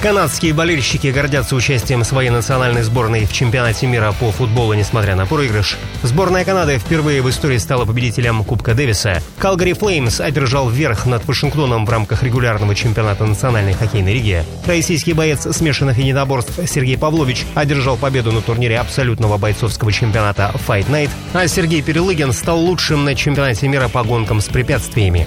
Канадские болельщики гордятся участием своей национальной сборной в чемпионате мира по футболу, несмотря на проигрыш. Сборная Канады впервые в истории стала победителем Кубка Дэвиса. Калгари Флеймс одержал верх над Вашингтоном в рамках регулярного чемпионата Национальной хоккейной лиги. Российский боец смешанных единоборств Сергей Павлович одержал победу на турнире абсолютного бойцовского чемпионата Fight Night, а Сергей Перелыгин стал лучшим на чемпионате мира по гонкам с препятствиями.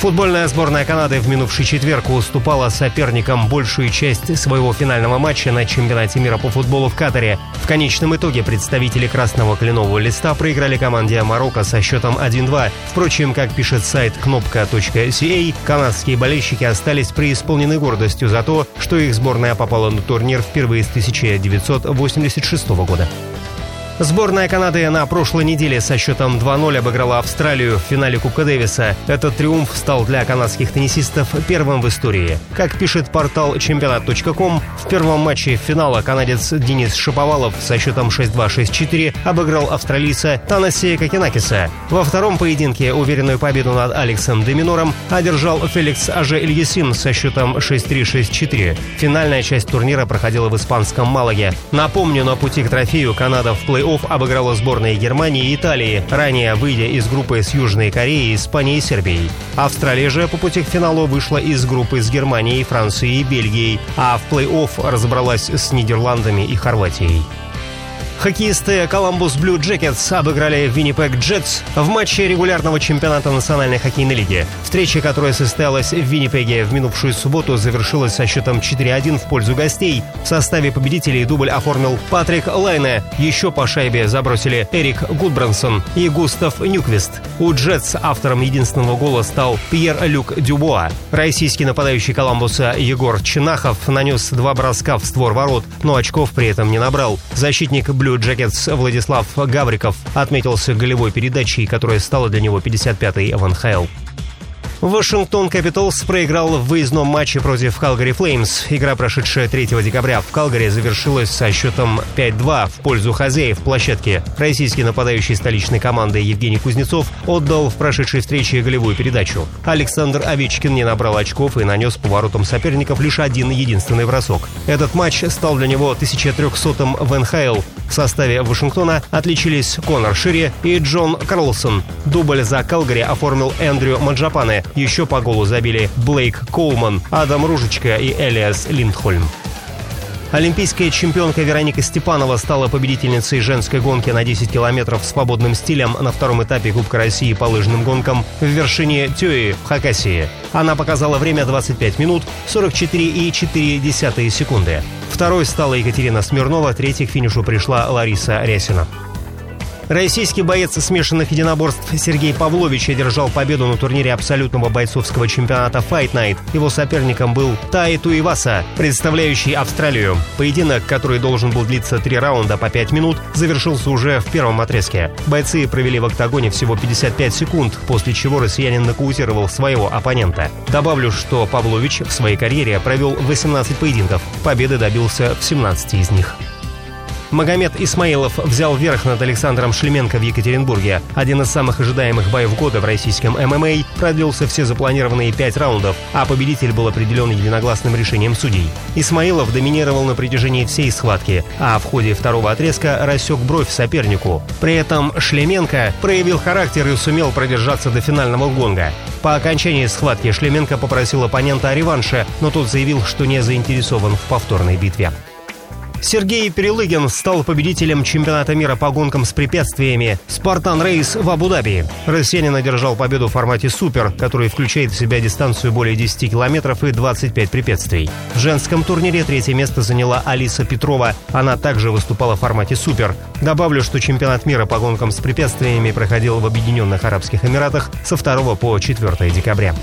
Футбольная сборная Канады в минувший четверг уступала соперникам большую часть своего финального матча на чемпионате мира по футболу в Катаре. В конечном итоге представители красного кленового листа проиграли команде Марокко со счетом 1-2. Впрочем, как пишет сайт кнопка.ca, канадские болельщики остались преисполнены гордостью за то, что их сборная попала на турнир впервые с 1986 года. Сборная Канады на прошлой неделе со счетом 2-0 обыграла Австралию в финале Кубка Дэвиса. Этот триумф стал для канадских теннисистов первым в истории. Как пишет портал чемпионат.ком, в первом матче финала канадец Денис Шаповалов со счетом 6-2-6-4 обыграл австралийца Танаси Кокенакиса. Во втором поединке уверенную победу над Алексом Деминором одержал Феликс Аже Ильясин со счетом 6-3-6-4. Финальная часть турнира проходила в испанском Малаге. Напомню, на пути к трофею Канада в плей плей-офф обыграла сборные Германии и Италии, ранее выйдя из группы с Южной Кореей, Испанией и Сербией. Австралия же по пути к финалу вышла из группы с Германией, Францией и Бельгией, а в плей-офф разобралась с Нидерландами и Хорватией. Хоккеисты Columbus Blue Jackets обыграли Winnipeg Jets в матче регулярного чемпионата Национальной хоккейной лиги. Встреча, которая состоялась в Виннипеге в минувшую субботу, завершилась со счетом 4-1 в пользу гостей. В составе победителей дубль оформил Патрик Лайне. Еще по шайбе забросили Эрик Гудбрансон и Густав Нюквист. У Джетс автором единственного гола стал Пьер Люк Дюбуа. Российский нападающий Коламбуса Егор Чинахов нанес два броска в створ ворот, но очков при этом не набрал. Защитник Блю Blue Jackets Владислав Гавриков отметился голевой передачей, которая стала для него 55-й в НХЛ. Вашингтон Капиталс проиграл в выездном матче против Калгари Флеймс. Игра, прошедшая 3 декабря в Калгари, завершилась со счетом 5-2 в пользу хозяев площадки. Российский нападающий столичной команды Евгений Кузнецов отдал в прошедшей встрече голевую передачу. Александр Овечкин не набрал очков и нанес поворотом соперников лишь один единственный бросок. Этот матч стал для него 1300-м в НХЛ. В составе Вашингтона отличились Конор Шири и Джон Карлсон. Дубль за Калгари оформил Эндрю Маджапане. Еще по голу забили Блейк Коулман, Адам Ружечка и Элиас Линдхольм. Олимпийская чемпионка Вероника Степанова стала победительницей женской гонки на 10 километров свободным стилем на втором этапе Кубка России по лыжным гонкам в вершине Тюи в Хакасии. Она показала время 25 минут 44,4 секунды. Второй стала Екатерина Смирнова, третьей к финишу пришла Лариса Рясина. Российский боец смешанных единоборств Сергей Павлович одержал победу на турнире абсолютного бойцовского чемпионата Fight Night. Его соперником был Тай Туиваса, представляющий Австралию. Поединок, который должен был длиться три раунда по пять минут, завершился уже в первом отрезке. Бойцы провели в октагоне всего 55 секунд, после чего россиянин нокаутировал своего оппонента. Добавлю, что Павлович в своей карьере провел 18 поединков. Победы добился в 17 из них. Магомед Исмаилов взял верх над Александром Шлеменко в Екатеринбурге. Один из самых ожидаемых боев года в российском ММА продлился все запланированные пять раундов, а победитель был определен единогласным решением судей. Исмаилов доминировал на протяжении всей схватки, а в ходе второго отрезка рассек бровь сопернику. При этом Шлеменко проявил характер и сумел продержаться до финального гонга. По окончании схватки Шлеменко попросил оппонента о реванше, но тот заявил, что не заинтересован в повторной битве. Сергей Перелыгин стал победителем чемпионата мира по гонкам с препятствиями «Спартан Рейс» в Абу-Даби. Россиянин одержал победу в формате «Супер», который включает в себя дистанцию более 10 километров и 25 препятствий. В женском турнире третье место заняла Алиса Петрова. Она также выступала в формате «Супер». Добавлю, что чемпионат мира по гонкам с препятствиями проходил в Объединенных Арабских Эмиратах со 2 по 4 декабря.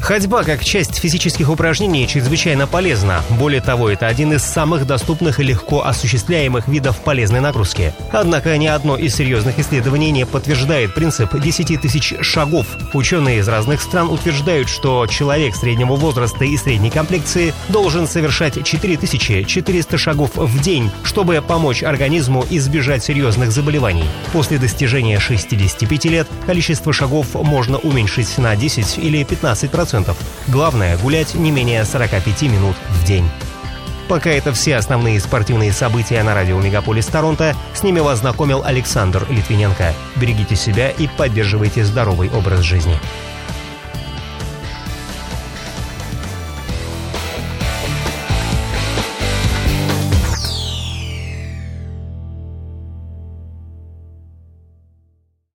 Ходьба как часть физических упражнений чрезвычайно полезна. Более того, это один из самых доступных и легко осуществляемых видов полезной нагрузки. Однако ни одно из серьезных исследований не подтверждает принцип 10 тысяч шагов. Ученые из разных стран утверждают, что человек среднего возраста и средней комплекции должен совершать 4400 шагов в день, чтобы помочь организму избежать серьезных заболеваний. После достижения 65 лет количество шагов можно уменьшить на 10 или 15 процентов 10%. Главное – гулять не менее 45 минут в день. Пока это все основные спортивные события на радио «Мегаполис Торонто». С ними вас знакомил Александр Литвиненко. Берегите себя и поддерживайте здоровый образ жизни.